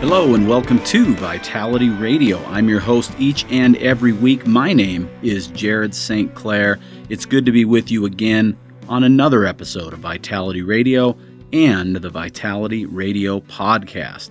Hello and welcome to Vitality Radio. I'm your host each and every week. My name is Jared St. Clair. It's good to be with you again on another episode of Vitality Radio and the Vitality Radio podcast.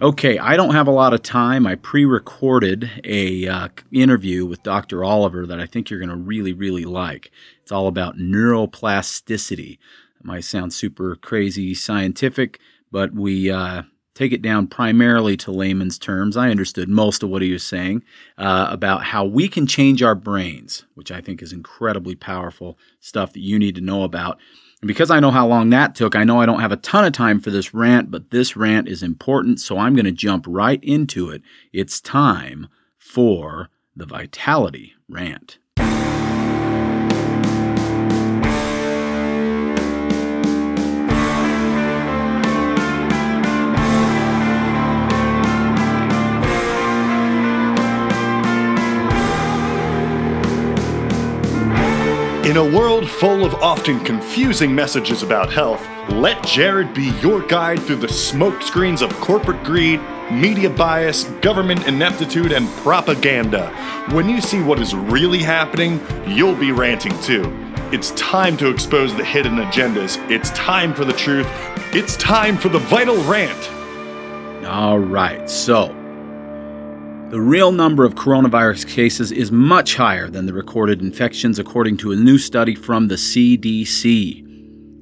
Okay, I don't have a lot of time. I pre-recorded a uh, interview with Dr. Oliver that I think you're going to really, really like. It's all about neuroplasticity. It might sound super crazy scientific, but we uh, take it down primarily to layman's terms. I understood most of what he was saying uh, about how we can change our brains, which I think is incredibly powerful stuff that you need to know about. And because I know how long that took, I know I don't have a ton of time for this rant, but this rant is important, so I'm going to jump right into it. It's time for the Vitality Rant. In a world full of often confusing messages about health, let Jared be your guide through the smokescreens of corporate greed, media bias, government ineptitude, and propaganda. When you see what is really happening, you'll be ranting too. It's time to expose the hidden agendas. It's time for the truth. It's time for the vital rant. All right, so the real number of coronavirus cases is much higher than the recorded infections, according to a new study from the CDC.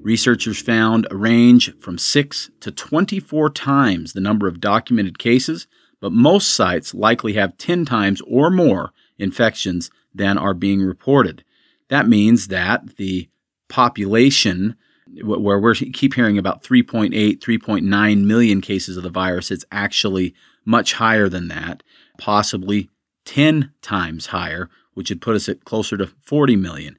Researchers found a range from 6 to 24 times the number of documented cases, but most sites likely have 10 times or more infections than are being reported. That means that the population, where we keep hearing about 3.8, 3.9 million cases of the virus, it's actually much higher than that possibly 10 times higher, which would put us at closer to 40 million.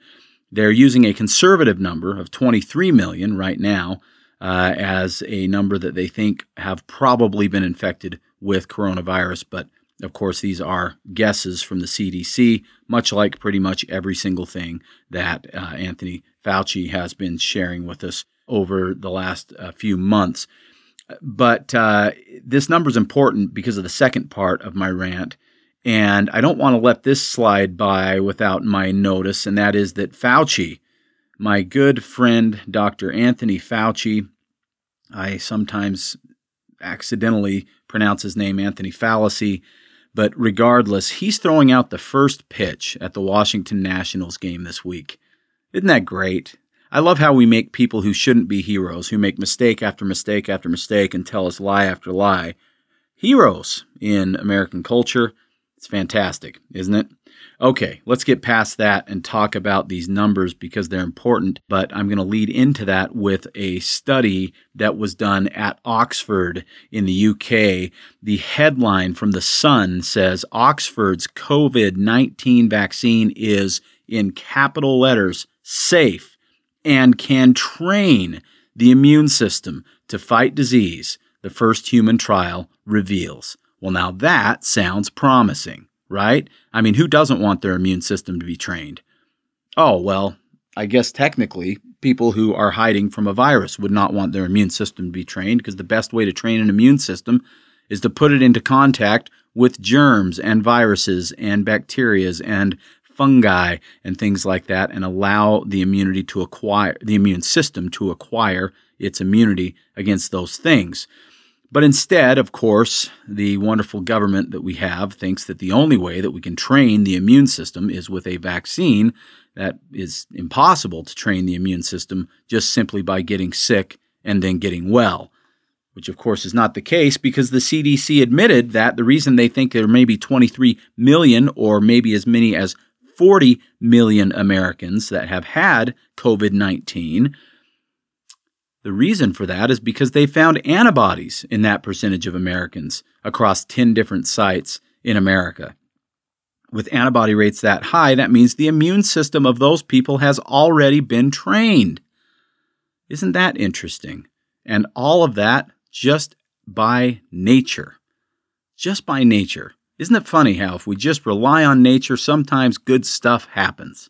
They're using a conservative number of 23 million right now uh, as a number that they think have probably been infected with coronavirus. But of course, these are guesses from the CDC, much like pretty much every single thing that uh, Anthony Fauci has been sharing with us over the last uh, few months. But uh, this number is important because of the second part of my rant. And I don't want to let this slide by without my notice, and that is that Fauci, my good friend Dr. Anthony Fauci, I sometimes accidentally pronounce his name Anthony Fallacy, but regardless, he's throwing out the first pitch at the Washington Nationals game this week. Isn't that great? I love how we make people who shouldn't be heroes, who make mistake after mistake after mistake and tell us lie after lie, heroes in American culture. It's fantastic, isn't it? Okay, let's get past that and talk about these numbers because they're important. But I'm going to lead into that with a study that was done at Oxford in the UK. The headline from The Sun says Oxford's COVID 19 vaccine is, in capital letters, safe and can train the immune system to fight disease, the first human trial reveals. Well, now that sounds promising, right? I mean, who doesn't want their immune system to be trained? Oh, well, I guess technically, people who are hiding from a virus would not want their immune system to be trained because the best way to train an immune system is to put it into contact with germs and viruses and bacterias and fungi and things like that and allow the immunity to acquire the immune system to acquire its immunity against those things. But instead, of course, the wonderful government that we have thinks that the only way that we can train the immune system is with a vaccine. That is impossible to train the immune system just simply by getting sick and then getting well which of course is not the case because the CDC admitted that the reason they think there may be 23 million or maybe as many as 40 million Americans that have had COVID 19 The reason for that is because they found antibodies in that percentage of Americans across 10 different sites in America. With antibody rates that high, that means the immune system of those people has already been trained. Isn't that interesting? And all of that just by nature. Just by nature. Isn't it funny how if we just rely on nature, sometimes good stuff happens?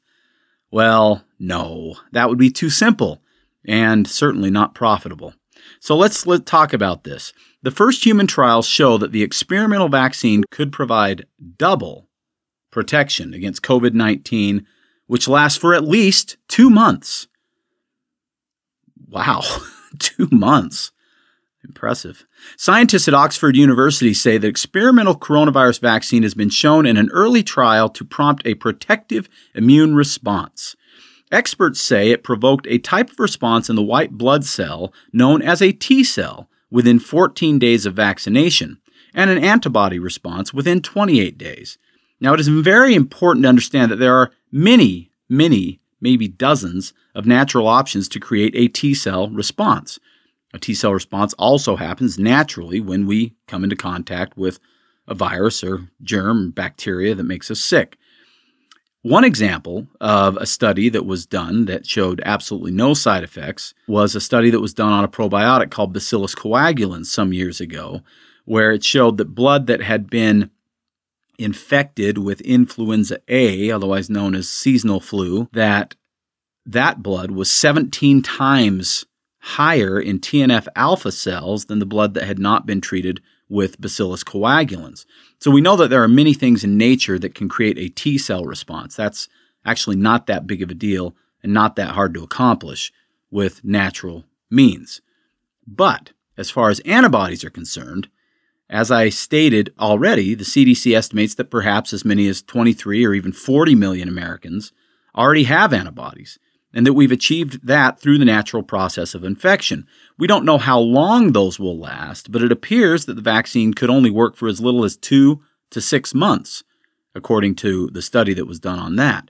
Well, no, that would be too simple and certainly not profitable. So let's let talk about this. The first human trials show that the experimental vaccine could provide double protection against COVID 19, which lasts for at least two months. Wow, two months. Impressive. Scientists at Oxford University say that experimental coronavirus vaccine has been shown in an early trial to prompt a protective immune response. Experts say it provoked a type of response in the white blood cell known as a T cell within 14 days of vaccination and an antibody response within 28 days. Now, it is very important to understand that there are many, many, maybe dozens of natural options to create a T cell response. A T cell response also happens naturally when we come into contact with a virus or germ, or bacteria that makes us sick. One example of a study that was done that showed absolutely no side effects was a study that was done on a probiotic called Bacillus coagulans some years ago, where it showed that blood that had been infected with influenza A, otherwise known as seasonal flu, that that blood was 17 times higher in TNF alpha cells than the blood that had not been treated with Bacillus coagulans. So we know that there are many things in nature that can create a T cell response. That's actually not that big of a deal and not that hard to accomplish with natural means. But as far as antibodies are concerned, as I stated already, the CDC estimates that perhaps as many as 23 or even 40 million Americans already have antibodies and that we've achieved that through the natural process of infection. We don't know how long those will last, but it appears that the vaccine could only work for as little as two to six months, according to the study that was done on that.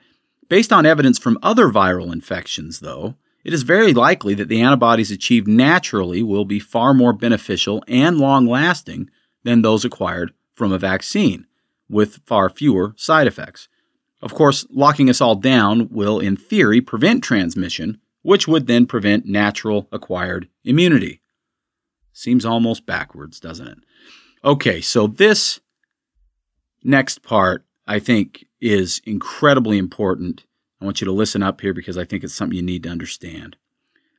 Based on evidence from other viral infections, though, it is very likely that the antibodies achieved naturally will be far more beneficial and long lasting than those acquired from a vaccine, with far fewer side effects. Of course, locking us all down will, in theory, prevent transmission, which would then prevent natural acquired immunity. Seems almost backwards, doesn't it? Okay, so this next part, I think, is incredibly important. I want you to listen up here because I think it's something you need to understand.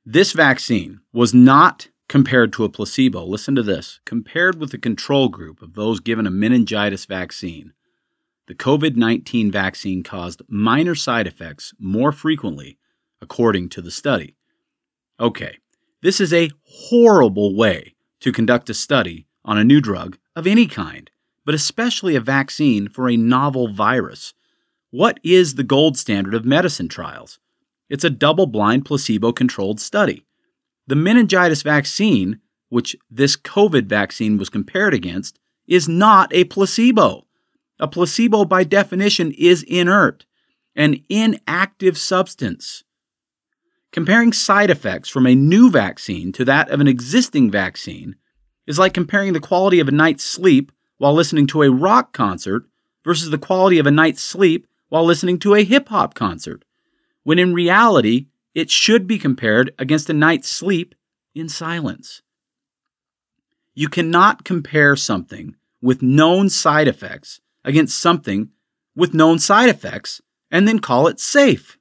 This vaccine was not compared to a placebo. Listen to this compared with the control group of those given a meningitis vaccine the COVID 19 vaccine caused minor side effects more frequently, according to the study. Okay, this is a horrible way to conduct a study on a new drug of any kind, but especially a vaccine for a novel virus. What is the gold standard of medicine trials? It's a double blind, placebo controlled study. The meningitis vaccine, which this COVID vaccine was compared against, is not a placebo. A placebo, by definition, is inert, an inactive substance. Comparing side effects from a new vaccine to that of an existing vaccine is like comparing the quality of a night's sleep while listening to a rock concert versus the quality of a night's sleep while listening to a hip hop concert, when in reality, it should be compared against a night's sleep in silence. You cannot compare something with known side effects against something with known side effects and then call it safe.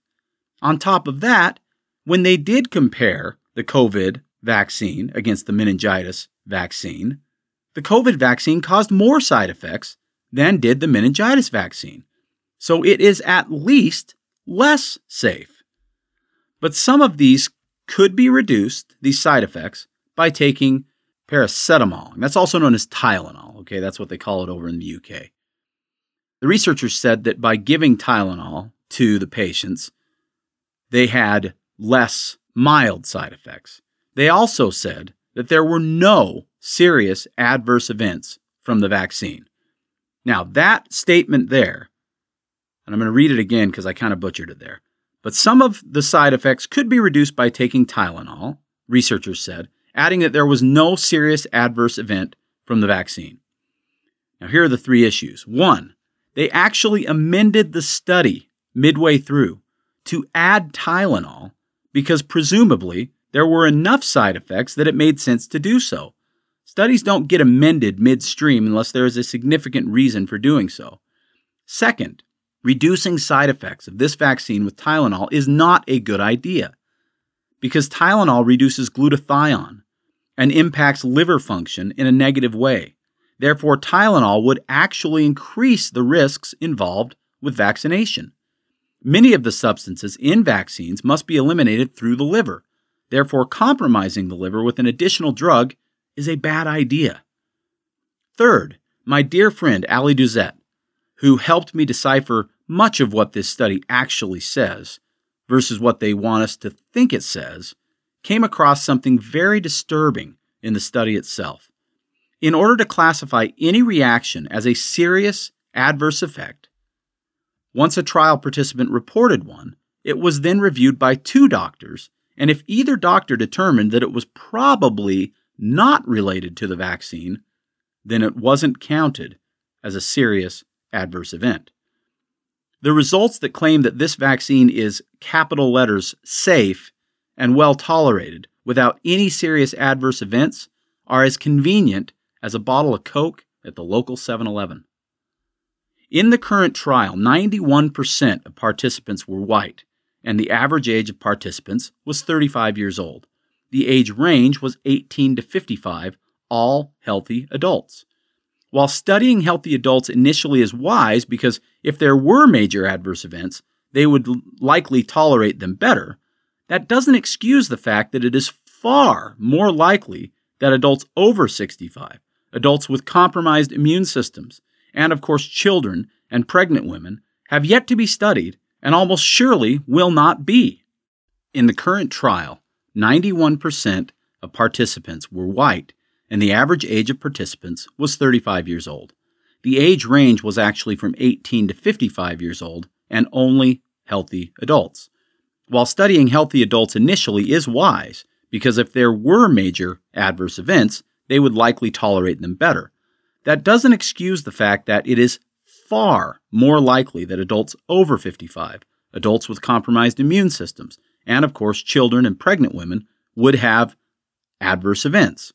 On top of that, when they did compare the COVID vaccine against the meningitis vaccine, the COVID vaccine caused more side effects than did the meningitis vaccine. So it is at least less safe. But some of these could be reduced, these side effects, by taking paracetamol. And that's also known as Tylenol. Okay, that's what they call it over in the UK. The researchers said that by giving Tylenol to the patients, they had less mild side effects. They also said that there were no serious adverse events from the vaccine. Now, that statement there, and I'm going to read it again because I kind of butchered it there, but some of the side effects could be reduced by taking Tylenol researchers said, adding that there was no serious adverse event from the vaccine. Now, here are the three issues. One, they actually amended the study midway through to add Tylenol because presumably there were enough side effects that it made sense to do so. Studies don't get amended midstream unless there is a significant reason for doing so. Second, reducing side effects of this vaccine with Tylenol is not a good idea because Tylenol reduces glutathione and impacts liver function in a negative way. Therefore, Tylenol would actually increase the risks involved with vaccination. Many of the substances in vaccines must be eliminated through the liver. Therefore, compromising the liver with an additional drug is a bad idea. Third, my dear friend Ali Duzet, who helped me decipher much of what this study actually says versus what they want us to think it says, came across something very disturbing in the study itself. In order to classify any reaction as a serious adverse effect, once a trial participant reported one, it was then reviewed by two doctors, and if either doctor determined that it was probably not related to the vaccine, then it wasn't counted as a serious adverse event. The results that claim that this vaccine is capital letters safe and well tolerated without any serious adverse events are as convenient as a bottle of Coke at the local 7 Eleven. In the current trial, 91% of participants were white, and the average age of participants was 35 years old. The age range was 18 to 55, all healthy adults. While studying healthy adults initially is wise because if there were major adverse events, they would likely tolerate them better, that doesn't excuse the fact that it is far more likely that adults over 65, adults with compromised immune systems, and of course children and pregnant women have yet to be studied and almost surely will not be. In the current trial, 91% of participants were white, and the average age of participants was 35 years old. The age range was actually from 18 to 55 years old, and only healthy adults. While studying healthy adults initially is wise, because if there were major adverse events, they would likely tolerate them better. That doesn't excuse the fact that it is far more likely that adults over 55, adults with compromised immune systems, and of course children and pregnant women would have adverse events.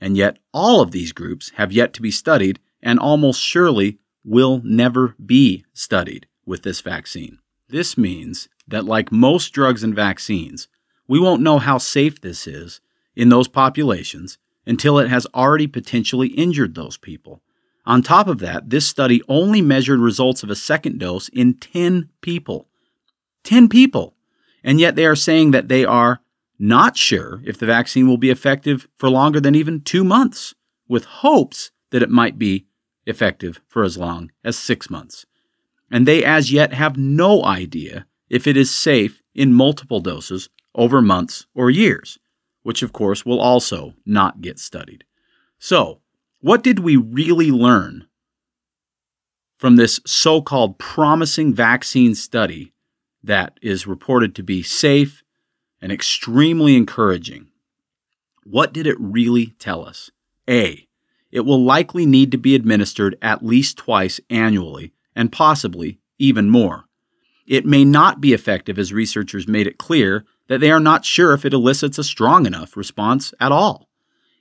And yet, all of these groups have yet to be studied and almost surely will never be studied with this vaccine. This means that, like most drugs and vaccines, we won't know how safe this is in those populations until it has already potentially injured those people. On top of that, this study only measured results of a second dose in 10 people. 10 people! And yet they are saying that they are not sure if the vaccine will be effective for longer than even two months, with hopes that it might be effective for as long as six months. And they as yet have no idea if it is safe in multiple doses over months or years which of course will also not get studied. So, what did we really learn from this so called promising vaccine study that is reported to be safe and extremely encouraging? What did it really tell us? A. It will likely need to be administered at least twice annually, and possibly even more. It may not be effective as researchers made it clear that they are not sure if it elicits a strong enough response at all.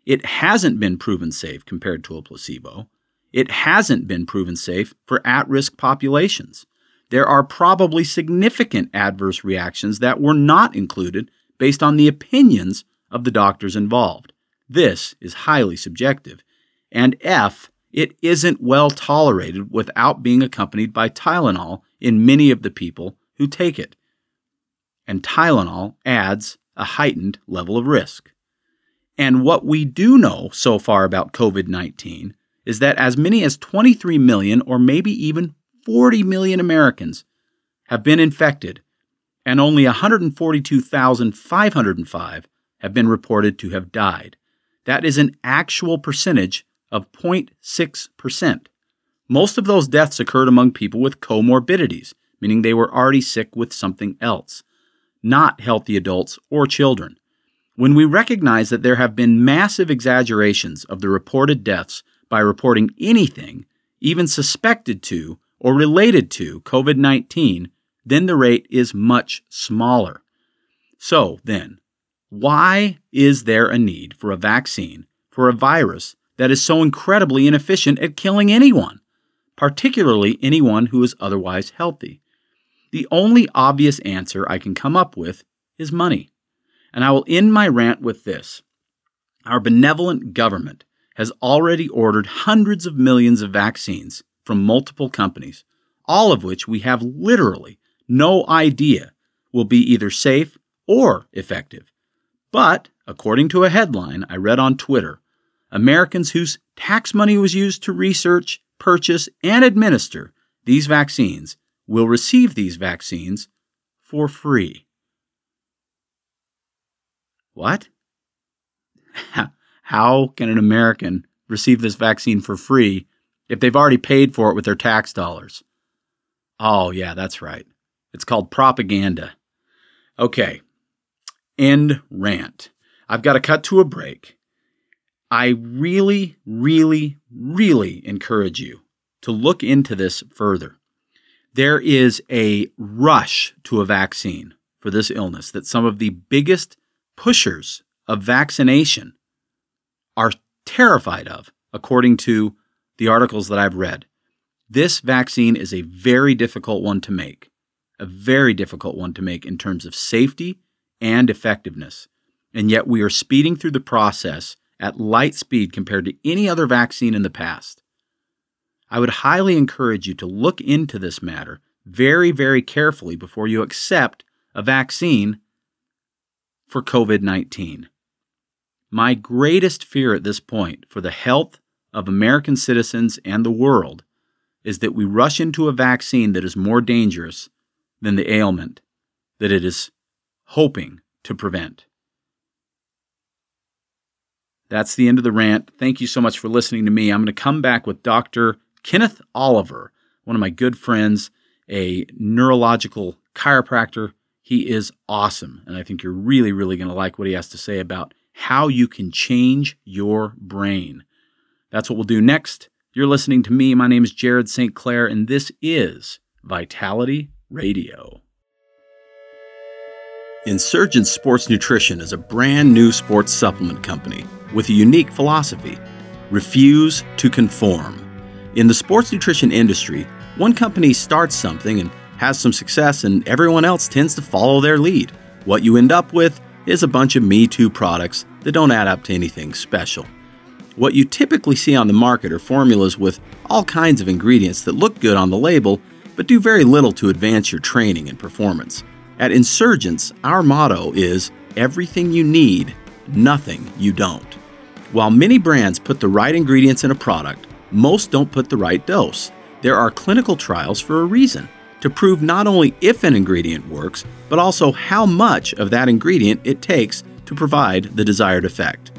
It hasn't been proven safe compared to a placebo. It hasn't been proven safe for at risk populations. There are probably significant adverse reactions that were not included based on the opinions of the doctors involved. This is highly subjective. And F, it isn't well tolerated without being accompanied by Tylenol in many of the people who take it and Tylenol adds a heightened level of risk. And what we do know so far about COVID 19 is that as many as 23 million or maybe even 40 million Americans have been infected, and only 142,505 have been reported to have died. That is an actual percentage of 0.6%. Most of those deaths occurred among people with comorbidities, meaning they were already sick with something else not healthy adults or children. when we recognize that there have been massive exaggerations of the reported deaths by reporting anything, even suspected to or related to COVID 19, then the rate is much smaller. So, then, why is there a need for a vaccine for a virus that is so incredibly inefficient at killing anyone, particularly anyone who is otherwise healthy? The only obvious answer I can come up with is money. And I will end my rant with this Our benevolent government has already ordered hundreds of millions of vaccines from multiple companies, all of which we have literally no idea will be either safe or effective. But, according to a headline I read on Twitter, Americans whose tax money was used to research, purchase, and administer these vaccines will receive these vaccines for free. What? How can an American receive this vaccine for free if they've already paid for it with their tax dollars? Oh, yeah, that's right. It's called propaganda. Okay, end rant. I've got to cut to a break. I really, really, really encourage you to look into this further. There is a rush to a vaccine for this illness that some of the biggest pushers of vaccination are terrified of, according to the articles that I've read. This vaccine is a very difficult one to make, a very difficult one to make in terms of safety and effectiveness. And yet we are speeding through the process at light speed compared to any other vaccine in the past. I would highly encourage you to look into this matter very, very carefully before you accept a vaccine for COVID 19. My greatest fear at this point for the health of American citizens and the world is that we rush into a vaccine that is more dangerous than the ailment that it is hoping to prevent. That's the end of the rant. Thank you so much for listening to me. I'm going to come back with Dr. Kenneth Oliver, one of my good friends, a neurological chiropractor he is awesome. And I think you're really, really going to like what he has to say about how you can change your brain. That's what we'll do next. You're listening to me. My name is Jared St. Clair, and this is Vitality Radio. Insurgent Sports Nutrition is a brand new sports supplement company with a unique philosophy refuse to conform. In the sports nutrition industry, one company starts something and has some success, and everyone else tends to follow their lead. What you end up with is a bunch of Me Too products that don't add up to anything special. What you typically see on the market are formulas with all kinds of ingredients that look good on the label, but do very little to advance your training and performance. At Insurgents, our motto is everything you need, nothing you don't. While many brands put the right ingredients in a product, most don't put the right dose. There are clinical trials for a reason to prove not only if an ingredient works, but also how much of that ingredient it takes to provide the desired effect.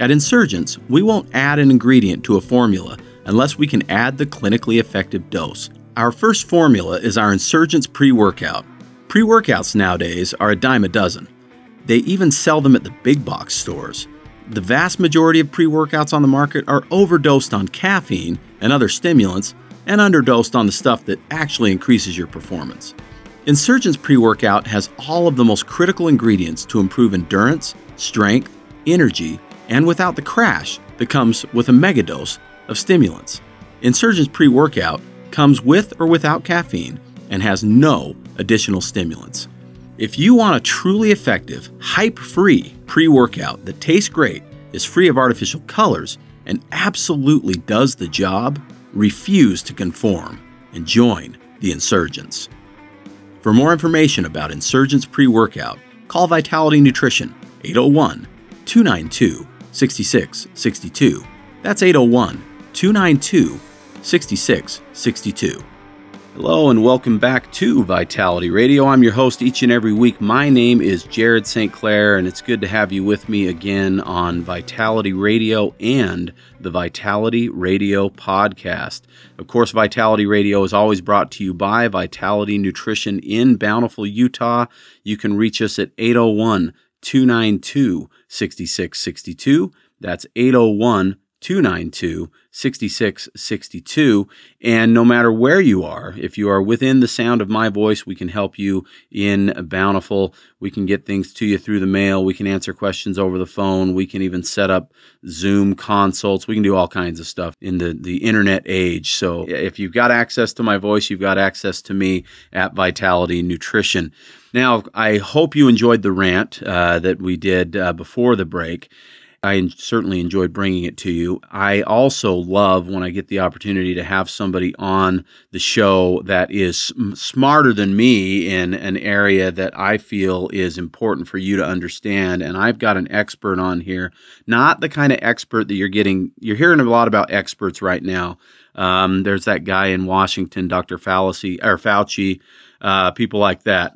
At Insurgents, we won't add an ingredient to a formula unless we can add the clinically effective dose. Our first formula is our Insurgents pre workout. Pre workouts nowadays are a dime a dozen. They even sell them at the big box stores. The vast majority of pre workouts on the market are overdosed on caffeine and other stimulants and underdosed on the stuff that actually increases your performance. Insurgents pre workout has all of the most critical ingredients to improve endurance, strength, energy, and without the crash that comes with a megadose of stimulants. Insurgents pre workout comes with or without caffeine and has no additional stimulants. If you want a truly effective, hype free pre workout that tastes great, is free of artificial colors, and absolutely does the job, refuse to conform and join the insurgents. For more information about Insurgents pre workout, call Vitality Nutrition 801 292 6662. That's 801 292 6662. Hello and welcome back to Vitality Radio. I'm your host each and every week. My name is Jared St. Clair, and it's good to have you with me again on Vitality Radio and the Vitality Radio podcast. Of course, Vitality Radio is always brought to you by Vitality Nutrition in Bountiful, Utah. You can reach us at 801 292 6662. That's 801 292 6662. And no matter where you are, if you are within the sound of my voice, we can help you in Bountiful. We can get things to you through the mail. We can answer questions over the phone. We can even set up Zoom consults. We can do all kinds of stuff in the, the internet age. So if you've got access to my voice, you've got access to me at Vitality Nutrition. Now, I hope you enjoyed the rant uh, that we did uh, before the break. I certainly enjoyed bringing it to you. I also love when I get the opportunity to have somebody on the show that is smarter than me in an area that I feel is important for you to understand. And I've got an expert on here, not the kind of expert that you're getting. You're hearing a lot about experts right now. Um, there's that guy in Washington, Dr. Fallacy or Fauci, uh, people like that.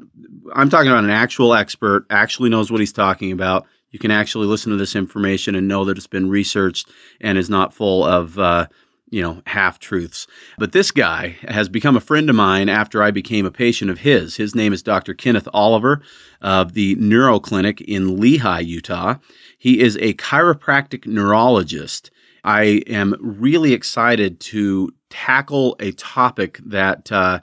I'm talking about an actual expert, actually knows what he's talking about you can actually listen to this information and know that it's been researched and is not full of uh, you know half truths. But this guy has become a friend of mine after I became a patient of his. His name is Dr. Kenneth Oliver of the Neuro Clinic in Lehi, Utah. He is a chiropractic neurologist. I am really excited to tackle a topic that uh,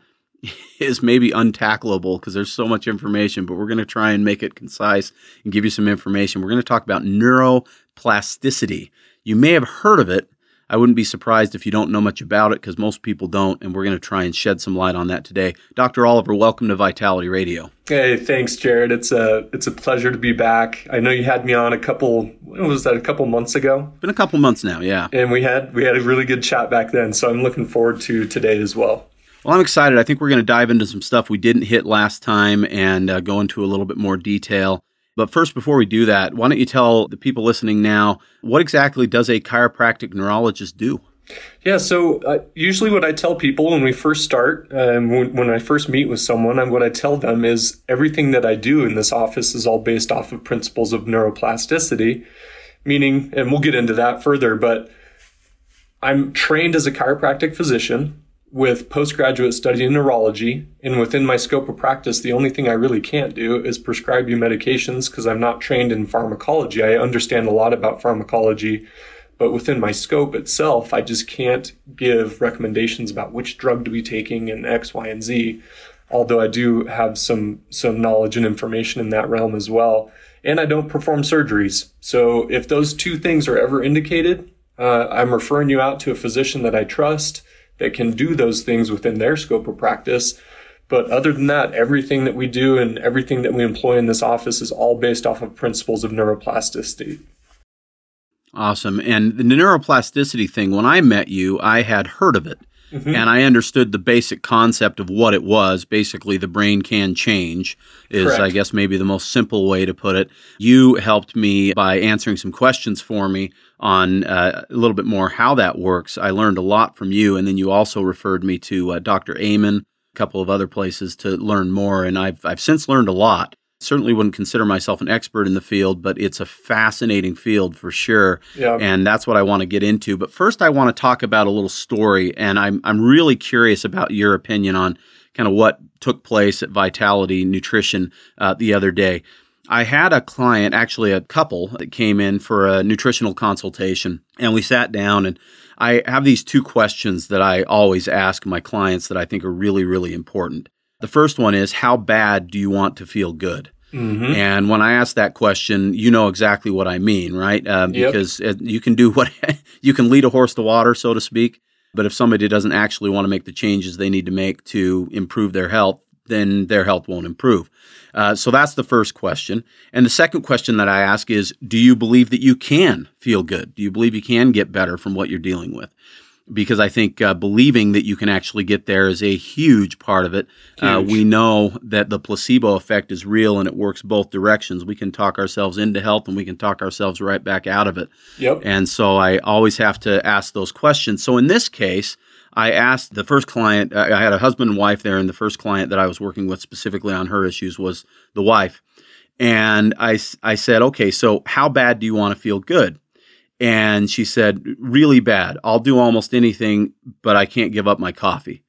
is maybe untackleable because there's so much information, but we're going to try and make it concise and give you some information. We're going to talk about neuroplasticity. You may have heard of it. I wouldn't be surprised if you don't know much about it because most people don't, and we're going to try and shed some light on that today. Dr. Oliver, welcome to Vitality Radio. Hey, thanks, Jared. It's a it's a pleasure to be back. I know you had me on a couple. Was that? A couple months ago. Been a couple months now, yeah. And we had we had a really good chat back then, so I'm looking forward to today as well. Well, I'm excited. I think we're going to dive into some stuff we didn't hit last time and uh, go into a little bit more detail. But first, before we do that, why don't you tell the people listening now what exactly does a chiropractic neurologist do? Yeah, so uh, usually what I tell people when we first start, um, when, when, I first meet with someone, and what I tell them is everything that I do in this office is all based off of principles of neuroplasticity, meaning, and we'll get into that further, but I'm trained as a chiropractic physician with postgraduate study in neurology, and within my scope of practice, the only thing I really can't do is prescribe you medications because I'm not trained in pharmacology. I understand a lot about pharmacology, but within my scope itself, I just can't give recommendations about which drug to be taking and X, Y, and Z. Although I do have some some knowledge and information in that realm as well, and I don't perform surgeries. So if those two things are ever indicated, uh, I'm referring you out to a physician that I trust that can do those things within their scope of practice. But other than that, everything that we do and everything that we employ in this office is all based off of principles of neuroplasticity. Awesome. And the neuroplasticity thing, when I met you, I had heard of it. Mm-hmm. And I understood the basic concept of what it was. Basically, the brain can change, is Correct. I guess maybe the most simple way to put it. You helped me by answering some questions for me on uh, a little bit more how that works. I learned a lot from you. And then you also referred me to uh, Dr. Amen, a couple of other places to learn more. And I've, I've since learned a lot certainly wouldn't consider myself an expert in the field, but it's a fascinating field for sure. Yeah. And that's what I want to get into. But first, I want to talk about a little story, and I'm I'm really curious about your opinion on kind of what took place at Vitality Nutrition uh, the other day. I had a client, actually a couple, that came in for a nutritional consultation, and we sat down and I have these two questions that I always ask my clients that I think are really, really important. The first one is how bad do you want to feel good? Mm-hmm. And when I ask that question, you know exactly what I mean, right? Um, yep. Because you can do what you can lead a horse to water, so to speak. But if somebody doesn't actually want to make the changes they need to make to improve their health, then their health won't improve. Uh, so that's the first question. And the second question that I ask is Do you believe that you can feel good? Do you believe you can get better from what you're dealing with? because I think uh, believing that you can actually get there is a huge part of it. Uh, we know that the placebo effect is real and it works both directions. We can talk ourselves into health and we can talk ourselves right back out of it. Yep. And so I always have to ask those questions. So in this case, I asked the first client, I had a husband and wife there, and the first client that I was working with specifically on her issues was the wife. And I, I said, okay, so how bad do you want to feel good? And she said, Really bad. I'll do almost anything, but I can't give up my coffee.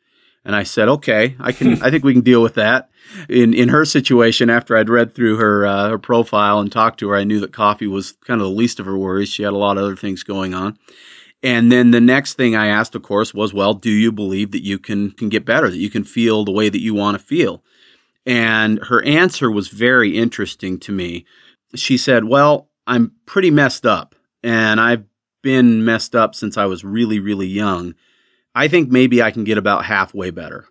And I said, okay, I can. I think we can deal with that. In in her situation, after I'd read through her uh, her profile and talked to her, I knew that coffee was kind of the least of her worries. She had a lot of other things going on. And then the next thing I asked, of course, was, well, do you believe that you can can get better, that you can feel the way that you want to feel? And her answer was very interesting to me. She said, well, I'm pretty messed up, and I've been messed up since I was really, really young. I think maybe I can get about halfway better.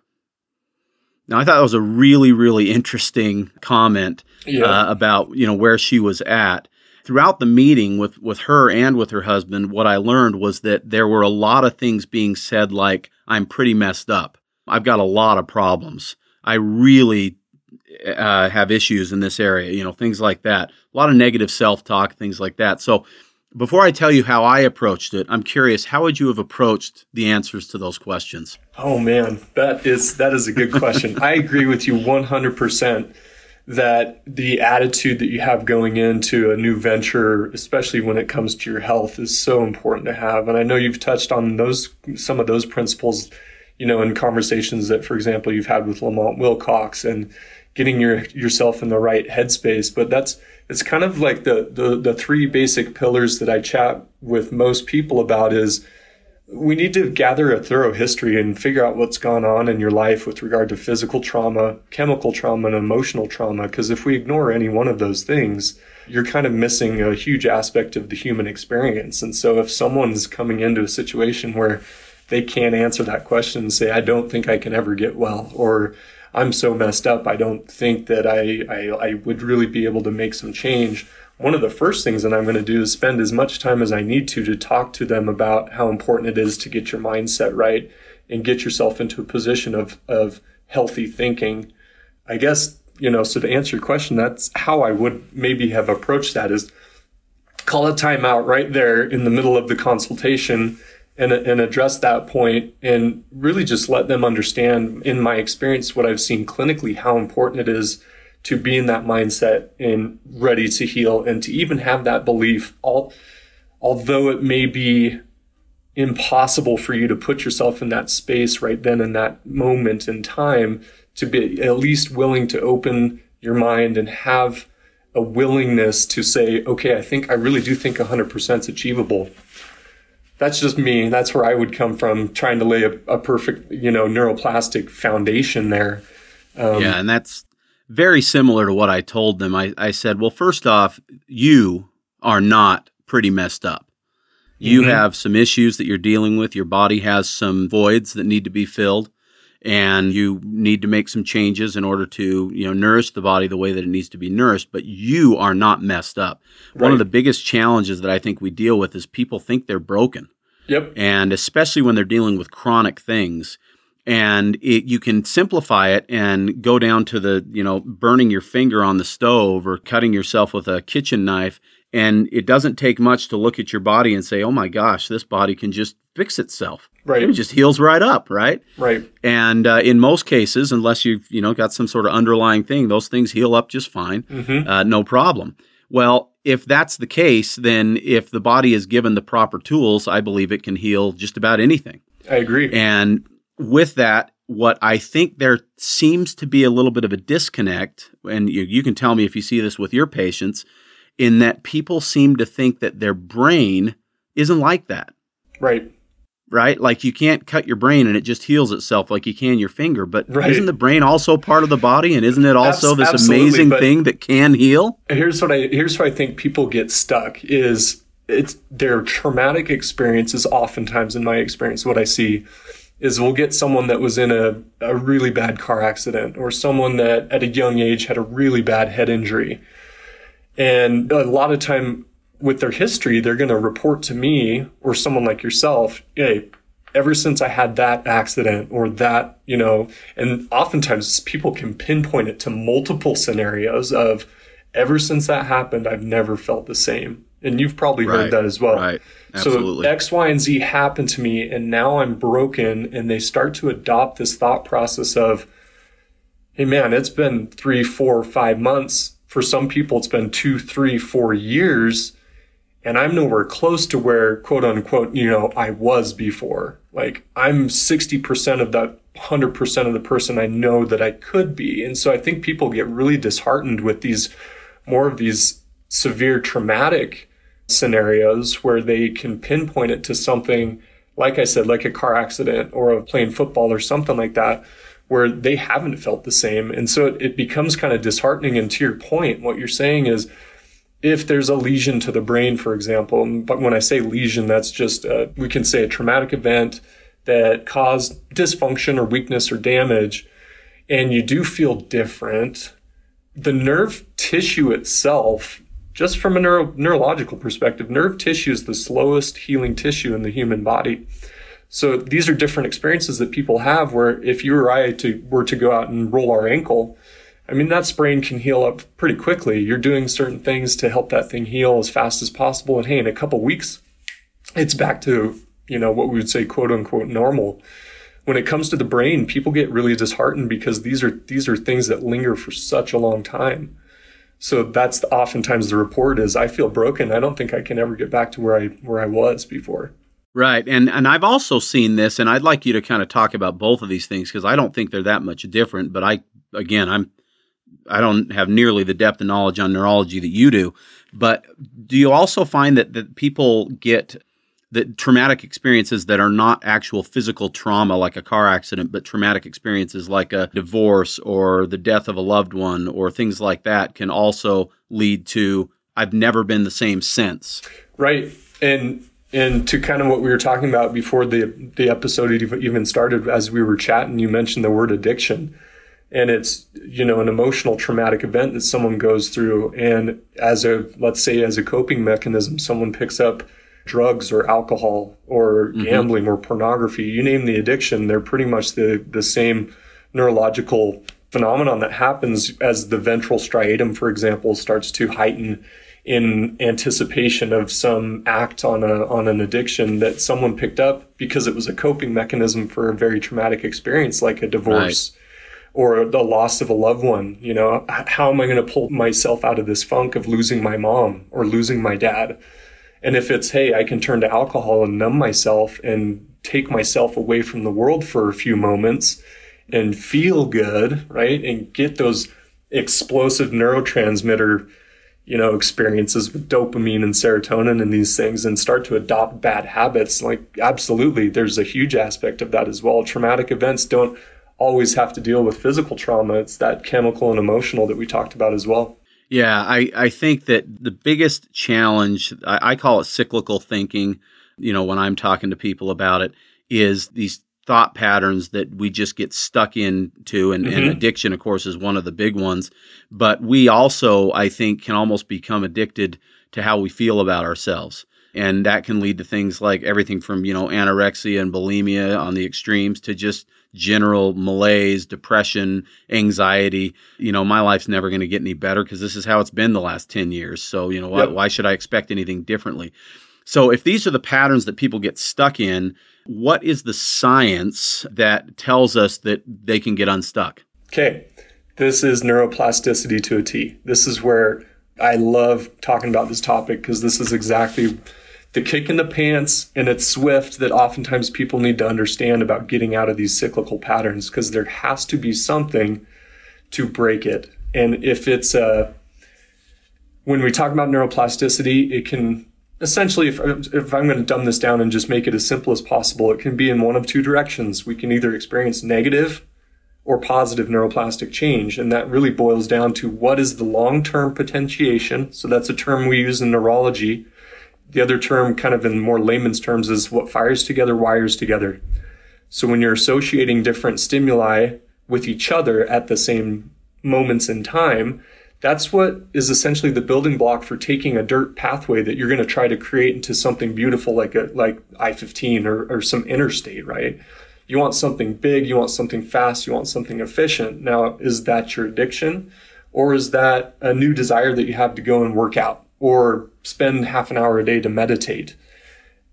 Now, I thought that was a really, really interesting comment yeah. uh, about you know where she was at. Throughout the meeting with with her and with her husband, what I learned was that there were a lot of things being said, like "I'm pretty messed up. I've got a lot of problems. I really uh, have issues in this area." You know, things like that. A lot of negative self talk, things like that. So before I tell you how I approached it, I'm curious, how would you have approached the answers to those questions? Oh man, that is that is a good question. I agree with you 100% that the attitude that you have going into a new venture, especially when it comes to your health, is so important to have. And I know you've touched on those some of those principles, you know, in conversations that, for example, you've had with Lamont Wilcox and getting your yourself in the right headspace. But that's it's kind of like the, the the three basic pillars that I chat with most people about is we need to gather a thorough history and figure out what's gone on in your life with regard to physical trauma, chemical trauma, and emotional trauma. Because if we ignore any one of those things, you're kind of missing a huge aspect of the human experience. And so if someone's coming into a situation where they can't answer that question and say, I don't think I can ever get well, or I'm so messed up, I don't think that I, I, I would really be able to make some change. One of the first things that I'm going to do is spend as much time as I need to to talk to them about how important it is to get your mindset right and get yourself into a position of, of healthy thinking. I guess, you know, so to answer your question, that's how I would maybe have approached that is call a timeout right there in the middle of the consultation and, and address that point and really just let them understand in my experience what I've seen clinically how important it is to be in that mindset and ready to heal and to even have that belief all although it may be impossible for you to put yourself in that space right then in that moment in time to be at least willing to open your mind and have a willingness to say okay I think I really do think 100% is achievable that's just me. That's where I would come from, trying to lay a, a perfect, you know, neuroplastic foundation there. Um, yeah, and that's very similar to what I told them. I, I said, well, first off, you are not pretty messed up. You mm-hmm. have some issues that you're dealing with. Your body has some voids that need to be filled and you need to make some changes in order to you know nourish the body the way that it needs to be nourished but you are not messed up right. one of the biggest challenges that i think we deal with is people think they're broken yep and especially when they're dealing with chronic things and it, you can simplify it and go down to the you know burning your finger on the stove or cutting yourself with a kitchen knife and it doesn't take much to look at your body and say oh my gosh this body can just fix itself Right. It just heals right up, right? Right. And uh, in most cases, unless you've you know got some sort of underlying thing, those things heal up just fine, mm-hmm. uh, no problem. Well, if that's the case, then if the body is given the proper tools, I believe it can heal just about anything. I agree. And with that, what I think there seems to be a little bit of a disconnect, and you, you can tell me if you see this with your patients, in that people seem to think that their brain isn't like that. Right right? Like you can't cut your brain and it just heals itself like you can your finger. But right. isn't the brain also part of the body, and isn't it also Abs- this amazing thing that can heal? Here's what I here's where I think people get stuck is it's their traumatic experiences. Oftentimes, in my experience, what I see is we'll get someone that was in a, a really bad car accident or someone that at a young age had a really bad head injury. And a lot of time with their history, they're going to report to me or someone like yourself, hey, ever since I had that accident or that, you know, and oftentimes people can pinpoint it to multiple scenarios of ever since that happened, I've never felt the same. And you've probably right, heard that as well. Right. Absolutely. So X, Y, and Z happened to me and now I'm broken and they start to adopt this thought process of, hey man, it's been three, four, five months. For some people, it's been two, three, four years and I'm nowhere close to where quote unquote, you know, I was before. Like I'm 60% of that 100% of the person I know that I could be. And so I think people get really disheartened with these more of these severe traumatic scenarios where they can pinpoint it to something like I said, like a car accident or a playing football or something like that, where they haven't felt the same. And so it, it becomes kind of disheartening. And to your point, what you're saying is if there's a lesion to the brain, for example, but when I say lesion, that's just, uh, we can say a traumatic event that caused dysfunction or weakness or damage, and you do feel different, the nerve tissue itself just from a neuro- neurological perspective, nerve tissue is the slowest healing tissue in the human body. So these are different experiences that people have where if you or I to, were to go out and roll our ankle, I mean, that sprain can heal up pretty quickly. You're doing certain things to help that thing heal as fast as possible. And hey, in a couple weeks, it's back to, you know, what we would say quote unquote normal. When it comes to the brain, people get really disheartened because these are, these are things that linger for such a long time. So that's oftentimes the report is I feel broken. I don't think I can ever get back to where I where I was before. Right. And and I've also seen this and I'd like you to kind of talk about both of these things because I don't think they're that much different, but I again, I'm I don't have nearly the depth of knowledge on neurology that you do. But do you also find that that people get the traumatic experiences that are not actual physical trauma like a car accident but traumatic experiences like a divorce or the death of a loved one or things like that can also lead to i've never been the same since. Right. And and to kind of what we were talking about before the the episode even started as we were chatting you mentioned the word addiction. And it's you know an emotional traumatic event that someone goes through. And as a let's say as a coping mechanism someone picks up drugs or alcohol or mm-hmm. gambling or pornography, you name the addiction, they're pretty much the, the same neurological phenomenon that happens as the ventral striatum, for example, starts to heighten in anticipation of some act on a on an addiction that someone picked up because it was a coping mechanism for a very traumatic experience like a divorce right. or the loss of a loved one you know how am i going to pull myself out of this funk of losing my mom or losing my dad and if it's, hey, I can turn to alcohol and numb myself and take myself away from the world for a few moments and feel good, right? And get those explosive neurotransmitter, you know, experiences with dopamine and serotonin and these things and start to adopt bad habits. Like, absolutely, there's a huge aspect of that as well. Traumatic events don't always have to deal with physical trauma. It's that chemical and emotional that we talked about as well. Yeah, I, I think that the biggest challenge, I, I call it cyclical thinking, you know, when I'm talking to people about it, is these thought patterns that we just get stuck into and, mm-hmm. and, addiction of course is one of the big ones but we also i think can almost become addicted to how we feel about ourselves and that can lead to things like everything from you know anorexia and bulimia on the extremes to just general malaise, depression, anxiety. You know, my life's never going to get any better because this is how it's been the last 10 years. So, you know, yep. why, why should I expect anything differently? So, if these are the patterns that people get stuck in, what is the science that tells us that they can get unstuck? Okay. This is neuroplasticity to a T. This is where I love talking about this topic because this is exactly the kick in the pants and it's swift that oftentimes people need to understand about getting out of these cyclical patterns because there has to be something to break it. And if it's a, uh, when we talk about neuroplasticity, it can essentially, if, if I'm going to dumb this down and just make it as simple as possible, it can be in one of two directions. We can either experience negative or positive neuroplastic change. And that really boils down to what is the long term potentiation. So that's a term we use in neurology the other term, kind of in more layman's terms, is what fires together wires together. So when you're associating different stimuli with each other at the same moments in time, that's what is essentially the building block for taking a dirt pathway that you're going to try to create into something beautiful like a like I-15 or, or some interstate, right? You want something big, you want something fast, you want something efficient. Now, is that your addiction? Or is that a new desire that you have to go and work out? or spend half an hour a day to meditate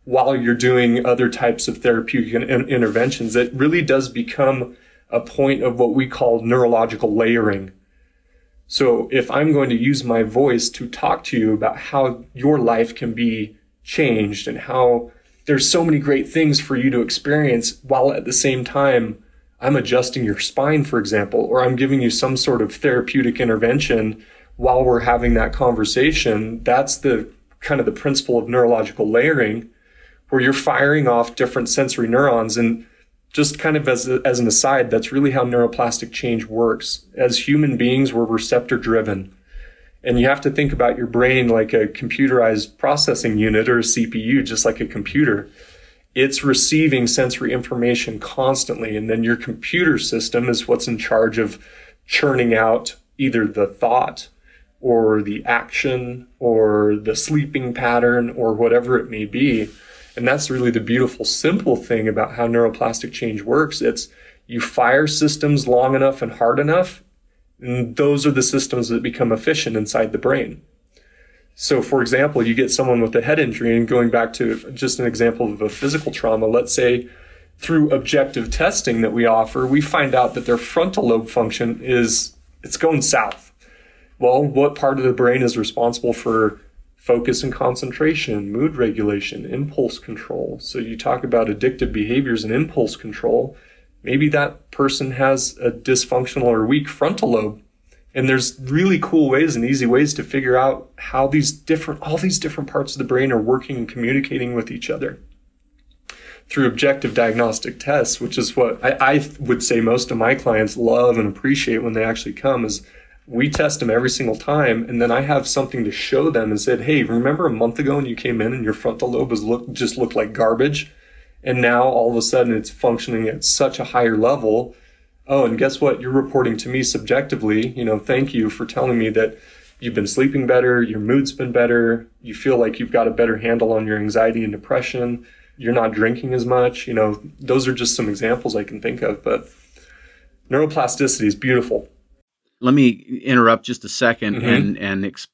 while you're doing other types of therapeutic in- interventions. It really does become a point of what we call neurological layering. So if I'm going to use my voice to talk to you about how your life can be changed and how there's so many great things for you to experience while at the same time I'm adjusting your spine, for example, or I'm giving you some sort of therapeutic intervention while we're having that conversation. That's the kind of the principle of neurological layering where you're firing off different sensory neurons and just kind of as, a, as an aside, that's really how neuroplastic change works. As human beings, we're receptor driven. And you have to think about your brain like a computerized processing unit or a CPU, just like a computer. It's receiving sensory information constantly. And then your computer system is what's in charge of churning out either the thought or the action or the sleeping pattern or whatever it may be. And that's really the beautiful, simple thing about how neuroplastic change works. It's you fire systems long enough and hard enough, and those are the systems that become efficient inside the brain. So, for example, you get someone with a head injury, and going back to just an example of a physical trauma, let's say through objective testing that we offer, we find out that their frontal lobe function is it's going south. Well, what part of the brain is responsible for focus and concentration, mood regulation, impulse control. So you talk about addictive behaviors and impulse control. Maybe that person has a dysfunctional or weak frontal lobe. And there's really cool ways and easy ways to figure out how these different, all these different parts of the brain are working and communicating with each other through objective diagnostic tests, which is what I, I, would say most of my clients love and appreciate when they actually come is we test them every single time and then i have something to show them and said hey remember a month ago when you came in and your frontal lobe was look just looked like garbage and now all of a sudden it's functioning at such a higher level. Oh and guess what? You're reporting to me subjectively. You know thank you for telling me that you've been sleeping better your mood's been better you feel like you've got a better handle on your anxiety and depression you're not drinking as much. You know those are just some examples i can think of but neuroplasticity is beautiful. Let me interrupt just a 2nd mm-hmm. and and exp-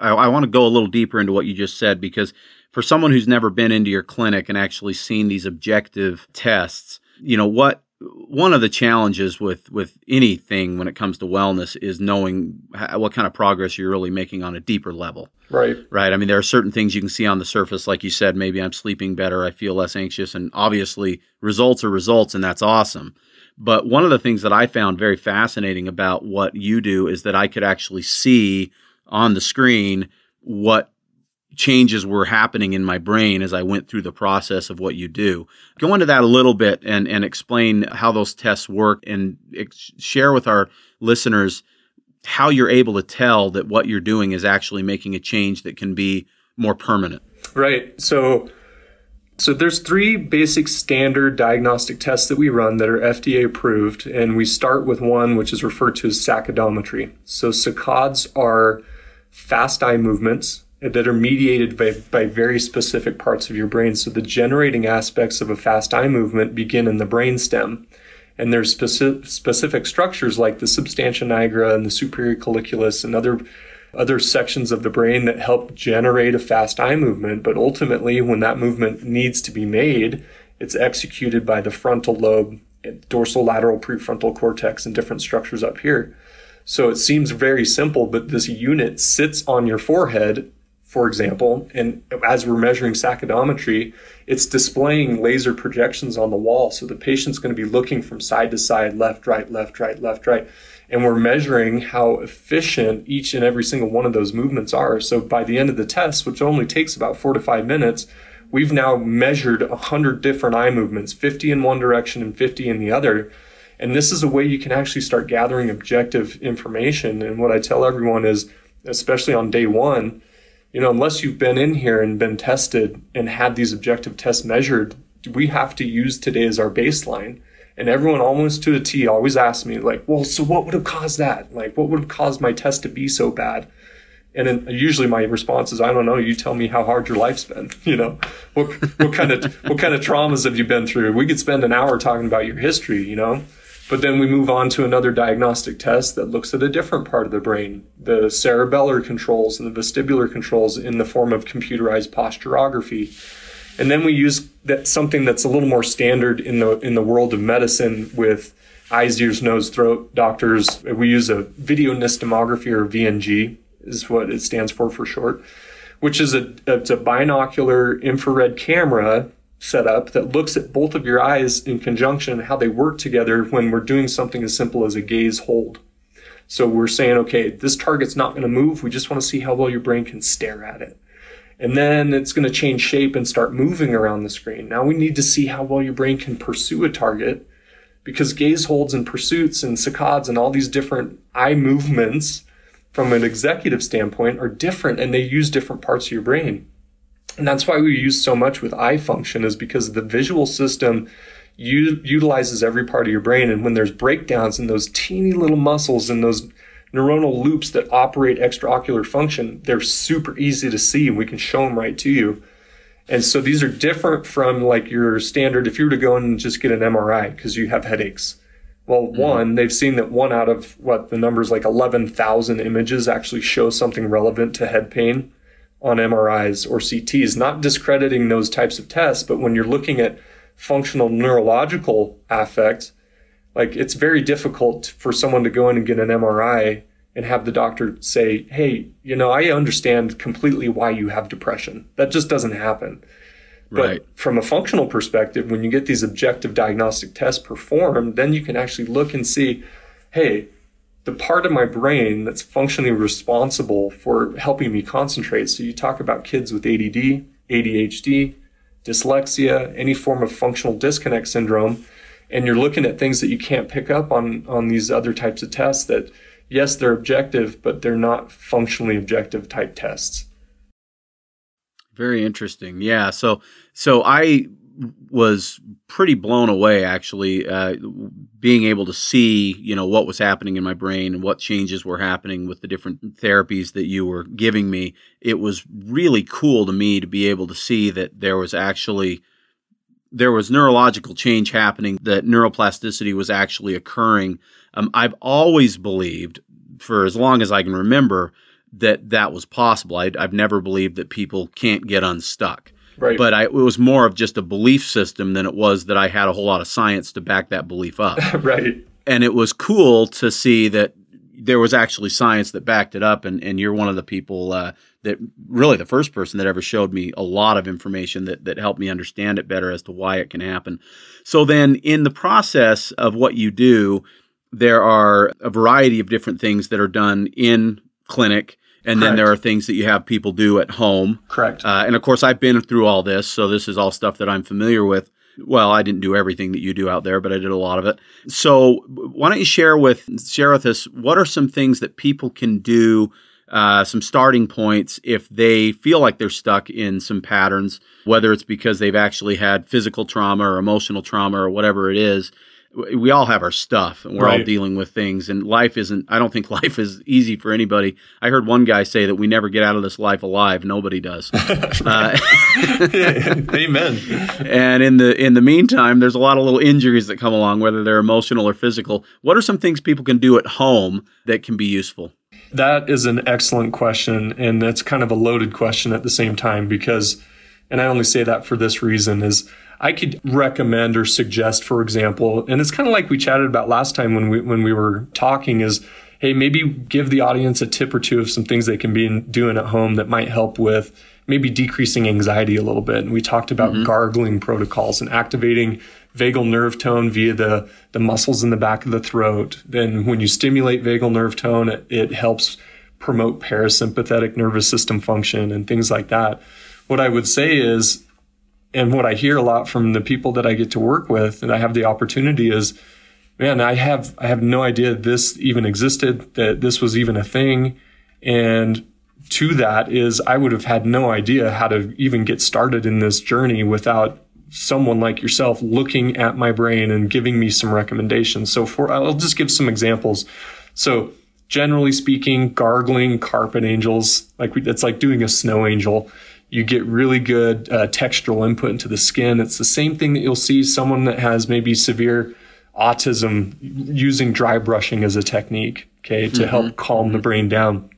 I, I want to go a little deeper into what you just said because for someone who's never been into your clinic and actually seen these objective tests, you know what one of the challenges with with anything when it comes to wellness is knowing how, what kind of progress you're really making on a deeper level. Right. Right. I mean, there are certain things you can see on the surface, like you said. Maybe I'm sleeping better. I feel less anxious, and obviously, results are results, and that's awesome. But one of the things that I found very fascinating about what you do is that I could actually see on the screen what changes were happening in my brain as I went through the process of what you do. Go into that a little bit and, and explain how those tests work and ex- share with our listeners how you're able to tell that what you're doing is actually making a change that can be more permanent. Right. So so there's three basic standard diagnostic tests that we run that are FDA approved, and we start with one which is referred to as saccadimetry. So saccades are fast eye movements that are mediated by, by very specific parts of your brain. So the generating aspects of a fast eye movement begin in the brainstem. And there's specific, specific structures like the substantia nigra and the superior colliculus and other other sections of the brain that help generate a fast eye movement. But ultimately, when that movement needs to be made, it's executed by the frontal lobe, dorsal lateral prefrontal cortex, and different structures up here. So it seems very simple, but this unit sits on your forehead, for example, and as we're measuring saccadimetry, it's displaying laser projections on the wall. So the patient's going to be looking from side to side, left, right, left, right, left, right and we're measuring how efficient each and every single one of those movements are. So by the end of the test, which only takes about four to five minutes, we've now measured 100 different eye movements, 50 in one direction and 50 in the other. And this is a way you can actually start gathering objective information. And what I tell everyone is, especially on day one, you know, unless you've been in here and been tested and had these objective tests measured, we have to use today as our baseline and everyone almost to a T always asks me, like, well, so what would have caused that? Like, what would have caused my test to be so bad? And then usually my response is, I don't know. You tell me how hard your life's been. You know, what, what kind of what kind of traumas have you been through? We could spend an hour talking about your history. You know, but then we move on to another diagnostic test that looks at a different part of the brain, the cerebellar controls and the vestibular controls in the form of computerized posturography. And then we use that something that's a little more standard in the in the world of medicine with eyes, ears, nose, throat doctors, we use a video nystagmography or VNG is what it stands for for short, which is a it's a binocular infrared camera setup that looks at both of your eyes in conjunction and how they work together when we're doing something as simple as a gaze hold. So we're saying, okay, this target's not going to move. We just want to see how well your brain can stare at it. And then it's going to change shape and start moving around the screen. Now we need to see how well your brain can pursue a target because gaze holds and pursuits and saccades and all these different eye movements from an executive standpoint are different and they use different parts of your brain. And that's why we use so much with eye function is because the visual system u- utilizes every part of your brain. And when there's breakdowns in those teeny little muscles and those neuronal loops that operate extraocular function, they're super easy to see and we can show them right to you. And so these are different from like your standard, if you were to go and just get an MRI because you have headaches. Well, mm-hmm. one, they've seen that one out of what the numbers like 11,000 images actually show something relevant to head pain on MRIs or CTs, not discrediting those types of tests, but when you're looking at functional neurological affect, like it's very difficult for someone to go in and get an MRI and have the doctor say, Hey, you know, I understand completely why you have depression. That just doesn't happen. Right. But from a functional perspective, when you get these objective diagnostic tests performed, then you can actually look and see, hey, the part of my brain that's functionally responsible for helping me concentrate. So you talk about kids with ADD, ADHD, dyslexia, any form of functional disconnect syndrome, and you're looking at things that you can't pick up on on these other types of tests that yes, they're objective, but they're not functionally objective type tests. Very interesting. Yeah. So so I was pretty blown away actually uh, being able to see you know what was happening in my brain and what changes were happening with the different therapies that you were giving me. It was really cool to me to be able to see that there was actually there was neurological change happening that neuroplasticity was actually occurring. Um, i've always believed for as long as i can remember that that was possible. I, i've never believed that people can't get unstuck Right. But I, it was more of just a belief system than it was that I had a whole lot of science to back that belief up. right. And it was cool to see that there was actually science that backed it up. And, and you're one of the people uh, that really the first person that ever showed me a lot of information that, that helped me understand it better as to why it can happen. So then, in the process of what you do, there are a variety of different things that are done in clinic and Correct. then there are things that you have people do at home. Correct. Uh, and of course, I've been through all this, so this is all stuff that I'm familiar with. Well, I didn't do everything that you do out there, but I did a lot of it. So, why don't you share with share with us what are some things that people can do, uh, some starting points if they feel like they're stuck in some patterns, whether it's because they've actually had physical trauma or emotional trauma or whatever it is, we all have our stuff and we're right. all dealing with things and life isn't i don't think life is easy for anybody. I heard one guy say that we never get out of this life alive. Nobody does. Uh, amen. and in the in the meantime there's a lot of little injuries that come along whether they're emotional or physical. What are some things people can do at home that can be useful? That is an excellent question and that's kind of a loaded question at the same time because and i only say that for this reason is I could recommend or suggest, for example, and it's kind of like we chatted about last time when we when we were talking is hey, maybe give the audience a tip or two of some things they can be doing at home that might help with maybe decreasing anxiety a little bit. And we talked about mm-hmm. gargling protocols and activating vagal nerve tone via the, the muscles in the back of the throat. Then when you stimulate vagal nerve tone, it, it helps promote parasympathetic nervous system function and things like that. What I would say is and what I hear a lot from the people that I get to work with and I have the opportunity is, man, I have I have no idea this even existed, that this was even a thing. And to that is I would have had no idea how to even get started in this journey without someone like yourself looking at my brain and giving me some recommendations. So for I'll just give some examples. So generally speaking, gargling carpet angels, like we, it's like doing a snow angel you get really good uh, textural input into the skin. It's the same thing that you'll see someone that has maybe severe autism using dry brushing as a technique, okay, to mm-hmm. help calm mm-hmm. the brain down.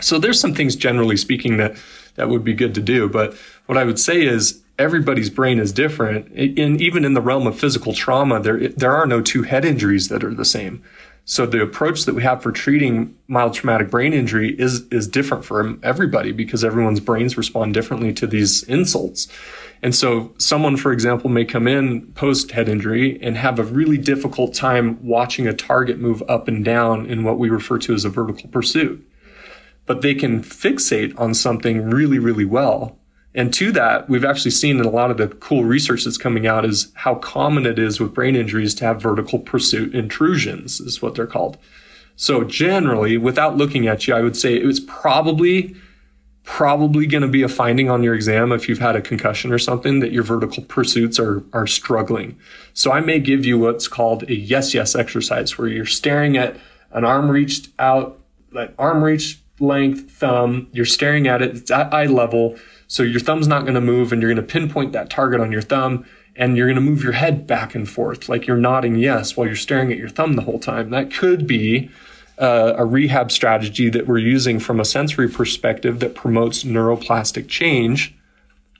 So there's some things generally speaking that that would be good to do, but what I would say is everybody's brain is different. And even in the realm of physical trauma, there, there are no two head injuries that are the same. So the approach that we have for treating mild traumatic brain injury is, is different for everybody because everyone's brains respond differently to these insults. And so someone, for example, may come in post head injury and have a really difficult time watching a target move up and down in what we refer to as a vertical pursuit. But they can fixate on something really, really well and to that, we've actually seen in a lot of the cool research that's coming out is how common it is with brain injuries to have vertical pursuit intrusions, is what they're called. So generally, without looking at you, I would say it was probably probably going to be a finding on your exam if you've had a concussion or something that your vertical pursuits are are struggling. So I may give you what's called a yes yes exercise where you're staring at an arm reached out, like arm reach length thumb, you're staring at it, it's at eye level so your thumb's not going to move and you're going to pinpoint that target on your thumb and you're going to move your head back and forth like you're nodding yes while you're staring at your thumb the whole time. That could be uh, a rehab strategy that we're using from a sensory perspective that promotes neuroplastic change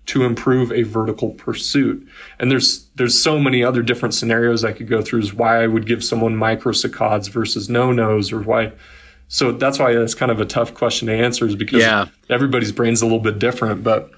to improve a vertical pursuit. And there's there's so many other different scenarios I could go through is why I would give someone microsaccades versus no-nos or why so that's why it's kind of a tough question to answer is because yeah. everybody's brain's a little bit different. But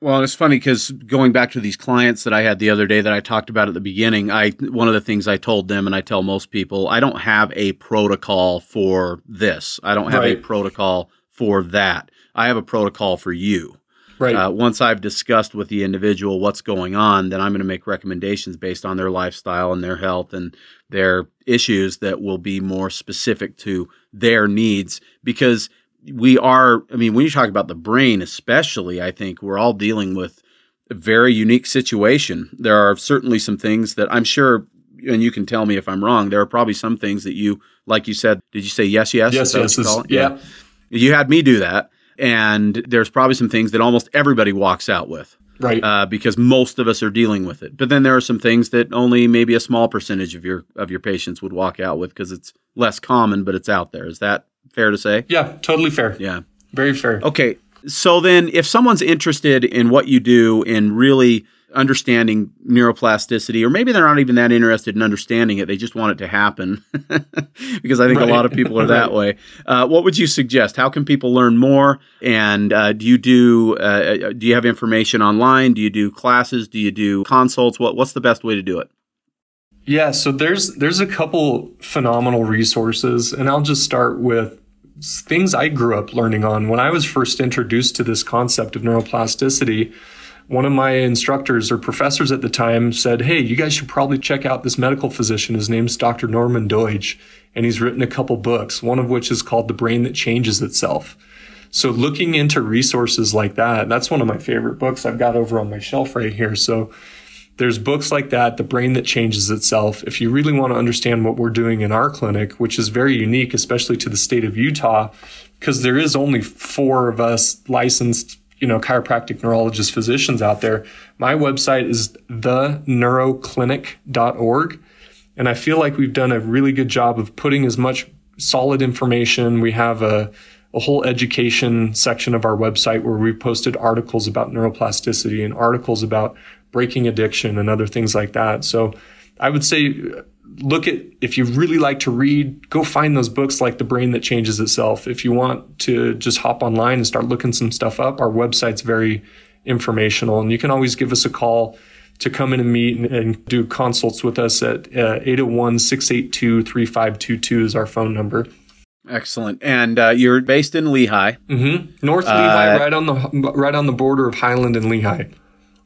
well, it's funny because going back to these clients that I had the other day that I talked about at the beginning, I one of the things I told them and I tell most people, I don't have a protocol for this. I don't have right. a protocol for that. I have a protocol for you. Right. Uh, once I've discussed with the individual what's going on, then I'm going to make recommendations based on their lifestyle and their health and their issues that will be more specific to their needs. Because we are i mean when you talk about the brain especially i think we're all dealing with a very unique situation. There are certainly some things that i'm sure and you can tell me if i'm wrong there are probably some things that you like you said did you say yes yes? Yes yes, yes yeah. yeah. You had me do that and there's probably some things that almost everybody walks out with right. uh, because most of us are dealing with it. But then there are some things that only maybe a small percentage of your of your patients would walk out with because it's less common but it's out there. Is that fair to say? Yeah totally fair. Yeah. Very fair. Okay so then if someone's interested in what you do in really understanding neuroplasticity, or maybe they're not even that interested in understanding it. They just want it to happen because I think right. a lot of people are that right. way. Uh, what would you suggest? How can people learn more? And uh, do you do uh, do you have information online? Do you do classes? Do you do consults? What what's the best way to do it? Yeah, so there's there's a couple phenomenal resources, and I'll just start with things I grew up learning on when I was first introduced to this concept of neuroplasticity one of my instructors or professors at the time said, Hey, you guys should probably check out this medical physician. His name's Dr. Norman Doidge, and he's written a couple books, one of which is called The Brain That Changes Itself. So looking into resources like that, that's one of my favorite books I've got over on my shelf right here. So there's books like that, The Brain That Changes Itself. If you really want to understand what we're doing in our clinic, which is very unique, especially to the state of Utah, because there is only four of us licensed you know, chiropractic neurologist physicians out there. My website is theneuroclinic.org. And I feel like we've done a really good job of putting as much solid information. We have a, a whole education section of our website where we've posted articles about neuroplasticity and articles about breaking addiction and other things like that. So I would say look at if you really like to read go find those books like the brain that changes itself if you want to just hop online and start looking some stuff up our website's very informational and you can always give us a call to come in and meet and, and do consults with us at uh, 801-682-3522 is our phone number excellent and uh, you're based in Lehi. mm-hmm. north uh, right on the right on the border of highland and Lehi.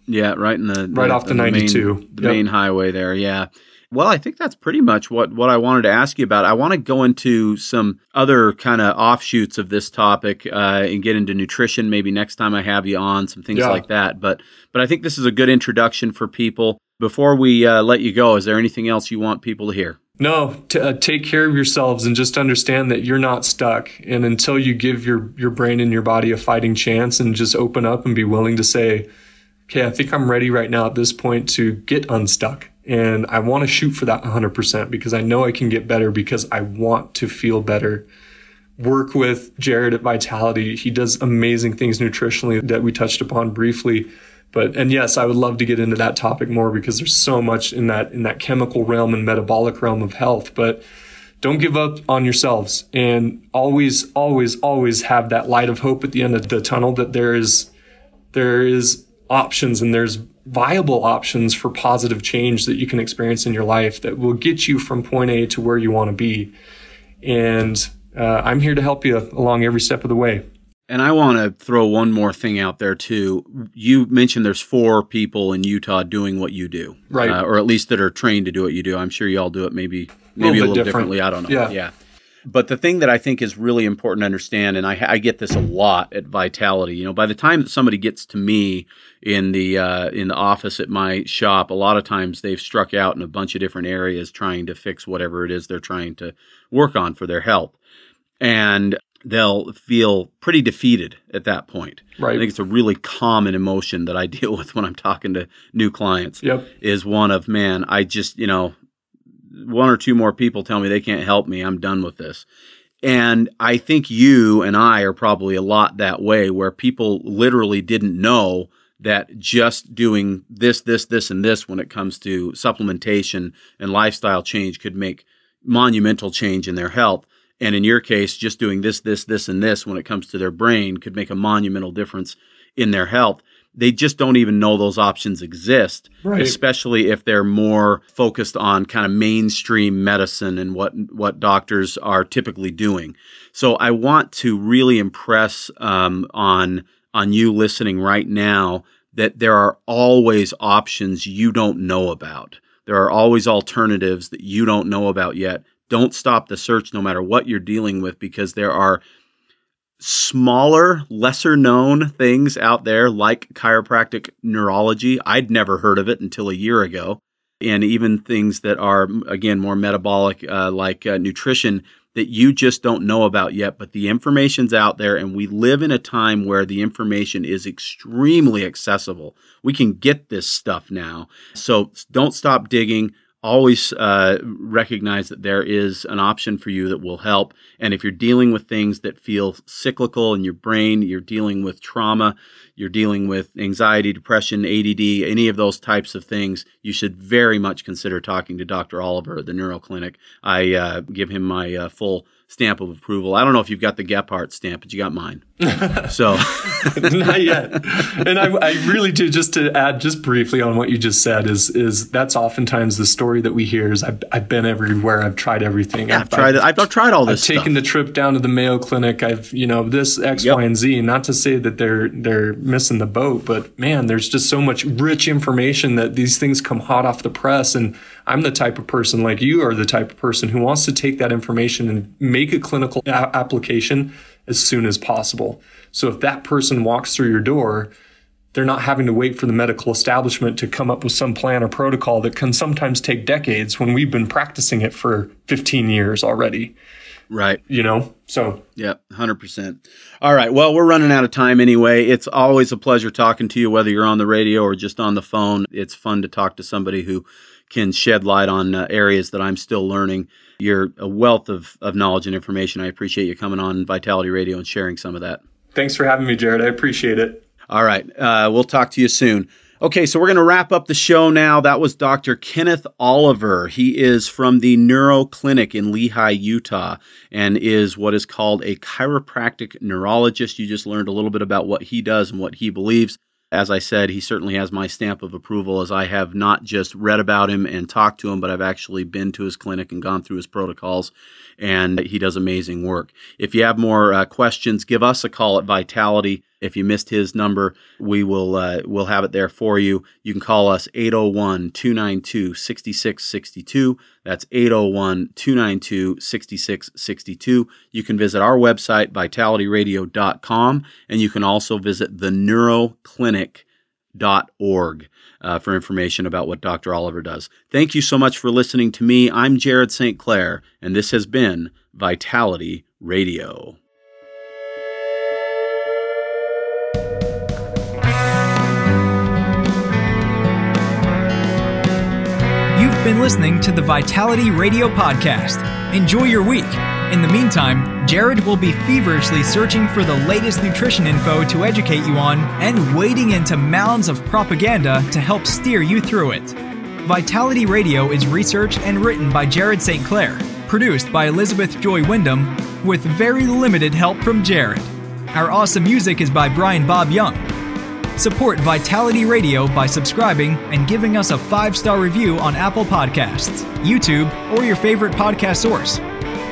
yeah right in the, right off the, the 92 main, the yep. main highway there yeah well, I think that's pretty much what, what I wanted to ask you about. I want to go into some other kind of offshoots of this topic uh, and get into nutrition maybe next time I have you on, some things yeah. like that. But but I think this is a good introduction for people. Before we uh, let you go, is there anything else you want people to hear? No, t- uh, take care of yourselves and just understand that you're not stuck. And until you give your your brain and your body a fighting chance and just open up and be willing to say, "Okay, I think I'm ready right now at this point to get unstuck." And I want to shoot for that 100% because I know I can get better because I want to feel better. Work with Jared at Vitality. He does amazing things nutritionally that we touched upon briefly. But and yes, I would love to get into that topic more because there's so much in that in that chemical realm and metabolic realm of health. But don't give up on yourselves and always, always, always have that light of hope at the end of the tunnel that there is there is options and there's viable options for positive change that you can experience in your life that will get you from point A to where you want to be. And uh, I'm here to help you along every step of the way. And I want to throw one more thing out there too. You mentioned there's four people in Utah doing what you do, right? Uh, or at least that are trained to do what you do. I'm sure you all do it maybe maybe a little, a little differently. I don't know. Yeah. yeah. But the thing that I think is really important to understand, and I, I, get this a lot at Vitality, you know, by the time that somebody gets to me in the uh, in the office at my shop, a lot of times they've struck out in a bunch of different areas trying to fix whatever it is they're trying to work on for their health, and they'll feel pretty defeated at that point. Right. I think it's a really common emotion that I deal with when I'm talking to new clients. Yep. Is one of man, I just you know, one or two more people tell me they can't help me. I'm done with this. And I think you and I are probably a lot that way, where people literally didn't know that just doing this, this, this, and this when it comes to supplementation and lifestyle change could make monumental change in their health. And in your case, just doing this, this, this, and this when it comes to their brain could make a monumental difference in their health. They just don't even know those options exist, right. especially if they're more focused on kind of mainstream medicine and what what doctors are typically doing. So I want to really impress um, on on you listening right now that there are always options you don't know about. There are always alternatives that you don't know about yet don't stop the search no matter what you're dealing with because there are smaller, lesser known things out there like chiropractic neurology. I'd never heard of it until a year ago. And even things that are, again, more metabolic, uh, like uh, nutrition, that you just don't know about yet. But the information's out there, and we live in a time where the information is extremely accessible. We can get this stuff now. So don't stop digging always uh, recognize that there is an option for you that will help. And if you're dealing with things that feel cyclical in your brain, you're dealing with trauma, you're dealing with anxiety, depression, ADD, any of those types of things, you should very much consider talking to Dr. Oliver at the Neuro Clinic. I uh, give him my uh, full stamp of approval. I don't know if you've got the Gephardt stamp, but you got mine. so not yet. And I, I, really do. Just to add, just briefly on what you just said is is that's oftentimes the story that we hear is I've, I've been everywhere, I've tried everything. Yeah, I've, I've tried I've, I've, tried all this. I've stuff. taken the trip down to the Mayo Clinic. I've you know this X, yep. Y, and Z. Not to say that they're they're missing the boat, but man, there's just so much rich information that these things come hot off the press and I'm the type of person like you are the type of person who wants to take that information and make a clinical a- application as soon as possible. So if that person walks through your door, they're not having to wait for the medical establishment to come up with some plan or protocol that can sometimes take decades when we've been practicing it for 15 years already. Right. You know, so. Yeah, 100%. All right. Well, we're running out of time anyway. It's always a pleasure talking to you, whether you're on the radio or just on the phone. It's fun to talk to somebody who can shed light on uh, areas that I'm still learning. You're a wealth of, of knowledge and information. I appreciate you coming on Vitality Radio and sharing some of that. Thanks for having me, Jared. I appreciate it. All right. Uh, we'll talk to you soon. Okay, so we're going to wrap up the show now. That was Dr. Kenneth Oliver. He is from the Neuro Clinic in Lehi, Utah, and is what is called a chiropractic neurologist. You just learned a little bit about what he does and what he believes. As I said, he certainly has my stamp of approval as I have not just read about him and talked to him, but I've actually been to his clinic and gone through his protocols, and he does amazing work. If you have more uh, questions, give us a call at Vitality. If you missed his number, we will uh, we'll have it there for you. You can call us 801-292-6662. That's 801-292-6662. You can visit our website vitalityradio.com and you can also visit the neuroclinic.org uh, for information about what Dr. Oliver does. Thank you so much for listening to me. I'm Jared St. Clair and this has been Vitality Radio. You've been listening to the Vitality Radio Podcast. Enjoy your week. In the meantime, Jared will be feverishly searching for the latest nutrition info to educate you on and wading into mounds of propaganda to help steer you through it. Vitality Radio is researched and written by Jared St. Clair, produced by Elizabeth Joy Wyndham, with very limited help from Jared. Our awesome music is by Brian Bob Young. Support Vitality Radio by subscribing and giving us a five star review on Apple Podcasts, YouTube, or your favorite podcast source.